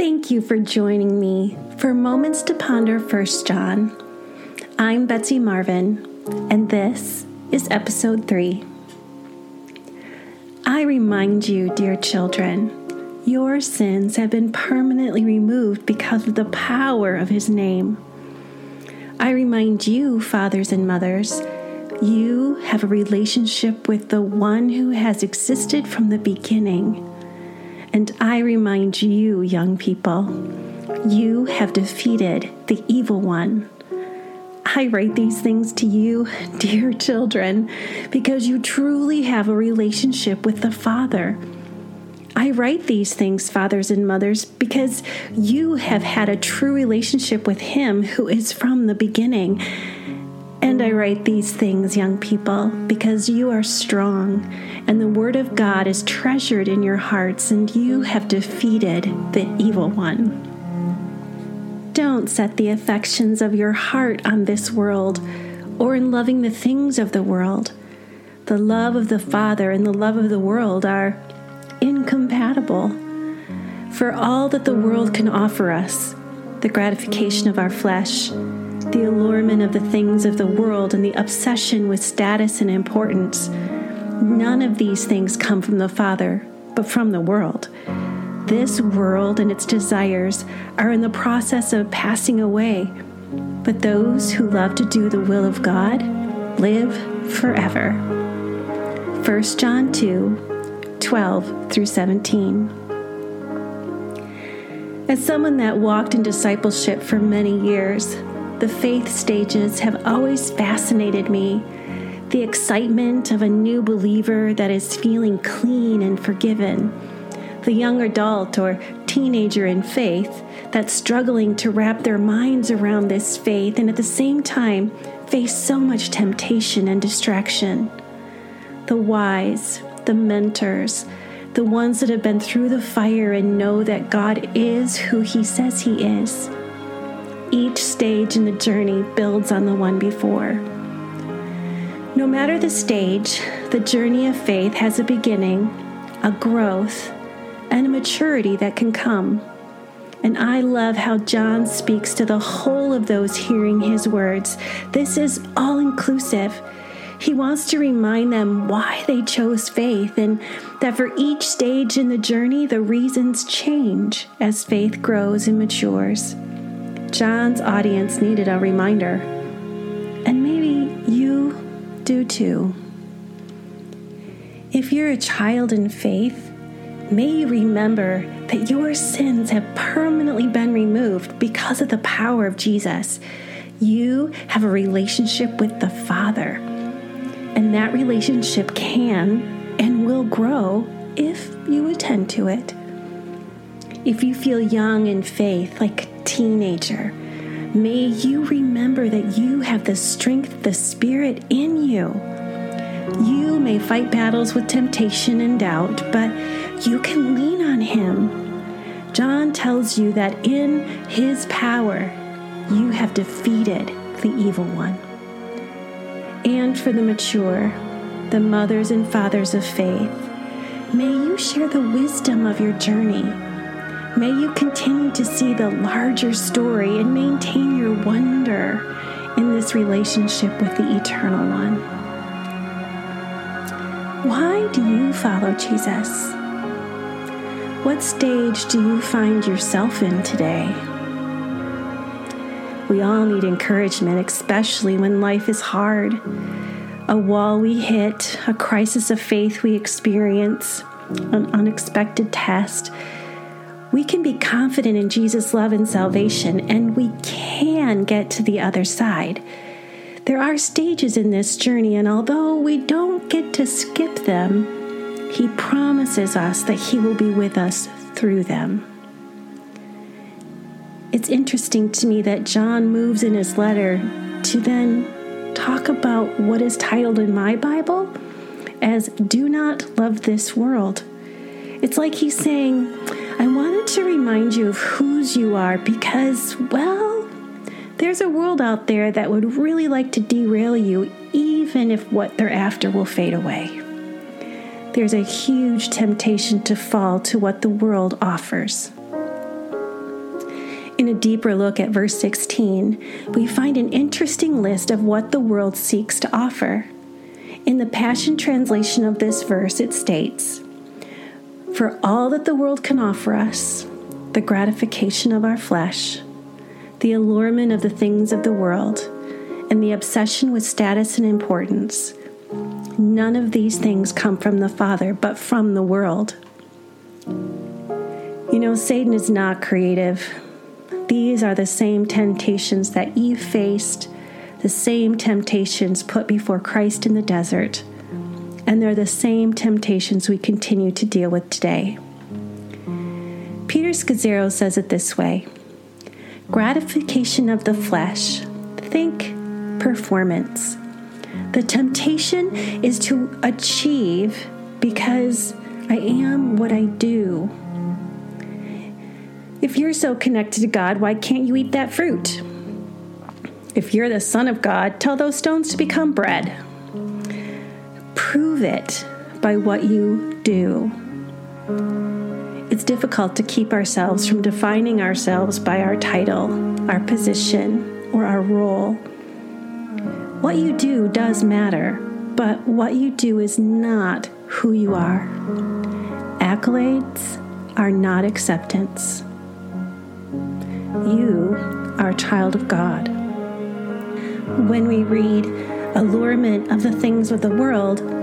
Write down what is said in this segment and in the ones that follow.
Thank you for joining me for Moments to Ponder First John. I'm Betsy Marvin, and this is episode 3. I remind you, dear children, your sins have been permanently removed because of the power of His name. I remind you, fathers and mothers, you have a relationship with the one who has existed from the beginning. And I remind you, young people, you have defeated the evil one. I write these things to you, dear children, because you truly have a relationship with the Father. I write these things, fathers and mothers, because you have had a true relationship with Him who is from the beginning and I write these things, young people, because you are strong, and the Word of God is treasured in your hearts, and you have defeated the evil one. Don't set the affections of your heart on this world or in loving the things of the world. The love of the Father and the love of the world are incompatible. For all that the world can offer us, the gratification of our flesh, the allurement of the things of the world and the obsession with status and importance. None of these things come from the Father, but from the world. This world and its desires are in the process of passing away, but those who love to do the will of God live forever. 1 John 2 12 through 17. As someone that walked in discipleship for many years, the faith stages have always fascinated me. The excitement of a new believer that is feeling clean and forgiven. The young adult or teenager in faith that's struggling to wrap their minds around this faith and at the same time face so much temptation and distraction. The wise, the mentors, the ones that have been through the fire and know that God is who He says He is each stage in the journey builds on the one before. No matter the stage, the journey of faith has a beginning, a growth, and a maturity that can come. And I love how John speaks to the whole of those hearing his words. This is all inclusive. He wants to remind them why they chose faith and that for each stage in the journey, the reasons change as faith grows and matures. John's audience needed a reminder, and maybe you do too. If you're a child in faith, may you remember that your sins have permanently been removed because of the power of Jesus. You have a relationship with the Father, and that relationship can and will grow if you attend to it. If you feel young in faith, like teenager, may you remember that you have the strength, the Spirit in you. You may fight battles with temptation and doubt, but you can lean on Him. John tells you that in His power, you have defeated the evil one. And for the mature, the mothers and fathers of faith, may you share the wisdom of your journey May you continue to see the larger story and maintain your wonder in this relationship with the Eternal One. Why do you follow Jesus? What stage do you find yourself in today? We all need encouragement, especially when life is hard. A wall we hit, a crisis of faith we experience, an unexpected test we can be confident in Jesus' love and salvation, and we can get to the other side. There are stages in this journey, and although we don't get to skip them, He promises us that He will be with us through them. It's interesting to me that John moves in his letter to then talk about what is titled in my Bible as Do Not Love This World. It's like he's saying, I wanted to remind you of whose you are because, well, there's a world out there that would really like to derail you, even if what they're after will fade away. There's a huge temptation to fall to what the world offers. In a deeper look at verse 16, we find an interesting list of what the world seeks to offer. In the Passion Translation of this verse, it states For all that the world can offer us, the gratification of our flesh, the allurement of the things of the world, and the obsession with status and importance, none of these things come from the Father, but from the world. You know, Satan is not creative. These are the same temptations that Eve faced the same temptations put before Christ in the desert, and they're the same temptations we continue to deal with today. Peter Scazzero says it this way gratification of the flesh, think performance. The temptation is to achieve because I am what I do. If you're so connected to God, why can't you eat that fruit? If you're the Son of God, tell those stones to become bread. Prove it by what you do. It's difficult to keep ourselves from defining ourselves by our title, our position, or our role. What you do does matter, but what you do is not who you are. Accolades are not acceptance. You are a child of God when we read allurement of the things of the world,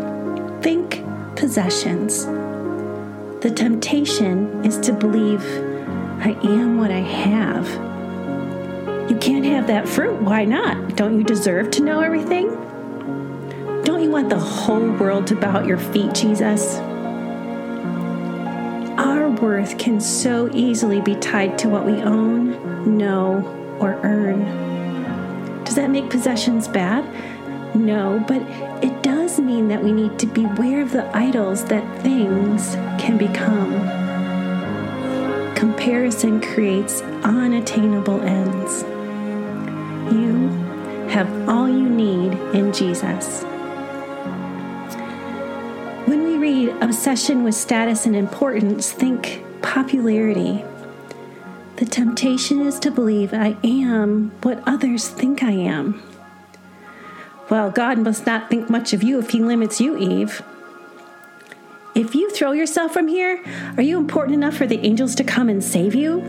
think possessions. The temptation is to believe I am what I have. You can't have that fruit. Why not? Don't you deserve to know everything? Don't you want the whole world to bow at your feet, Jesus? Our worth can so easily be tied to what we own, know, or earn Does that make possessions bad? No, but it mean that we need to beware of the idols that things can become. Comparison creates unattainable ends. You have all you need in Jesus. When we read obsession with status and importance, think popularity the temptation is to believe I am what others think I am. Well, God must not think much of you if He limits you, Eve. If you throw yourself from here, are you important enough for the angels to come and save you?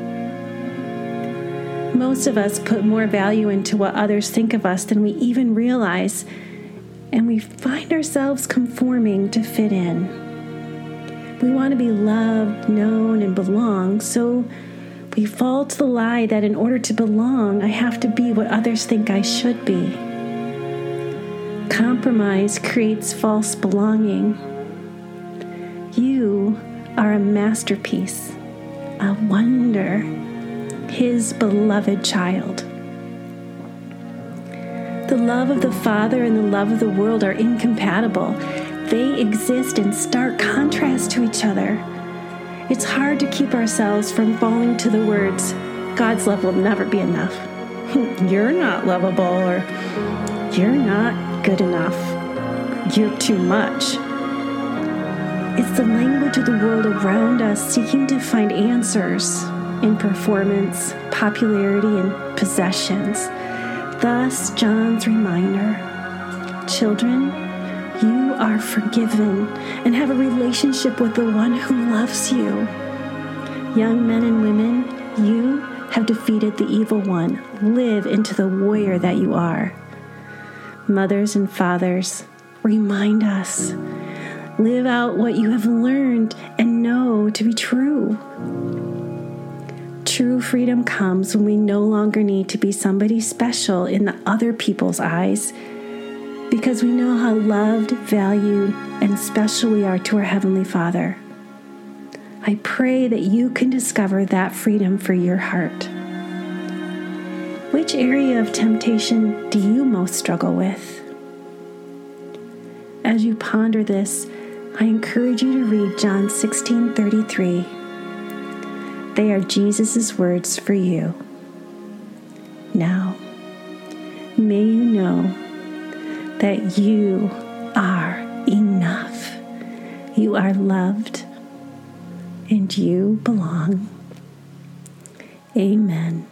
Most of us put more value into what others think of us than we even realize, and we find ourselves conforming to fit in. We want to be loved, known, and belong, so we fall to the lie that in order to belong, I have to be what others think I should be. Compromise creates false belonging. You are a masterpiece, a wonder, His beloved child. The love of the Father and the love of the world are incompatible. They exist in stark contrast to each other. It's hard to keep ourselves from falling to the words, God's love will never be enough. you're not lovable, or you're not good enough. You're too much. It's the language of the world around us seeking to find answers in performance, popularity, and possessions. Thus, John's reminder Children, you are forgiven and have a relationship with the one who loves you. Young men and women, you have defeated the evil one. Live into the warrior that you are. Mothers and fathers, remind us. Live out what you have learned and know to be true. True freedom comes when we no longer need to be somebody special in the other people's eyes because we know how loved, valued, and special we are to our Heavenly Father. I pray that you can discover that freedom for your heart. Which area of temptation do you most struggle with? As you ponder this, I encourage you to read John 16 33. They are Jesus' words for you. Now, may you know that you are enough. You are loved and you belong. Amen.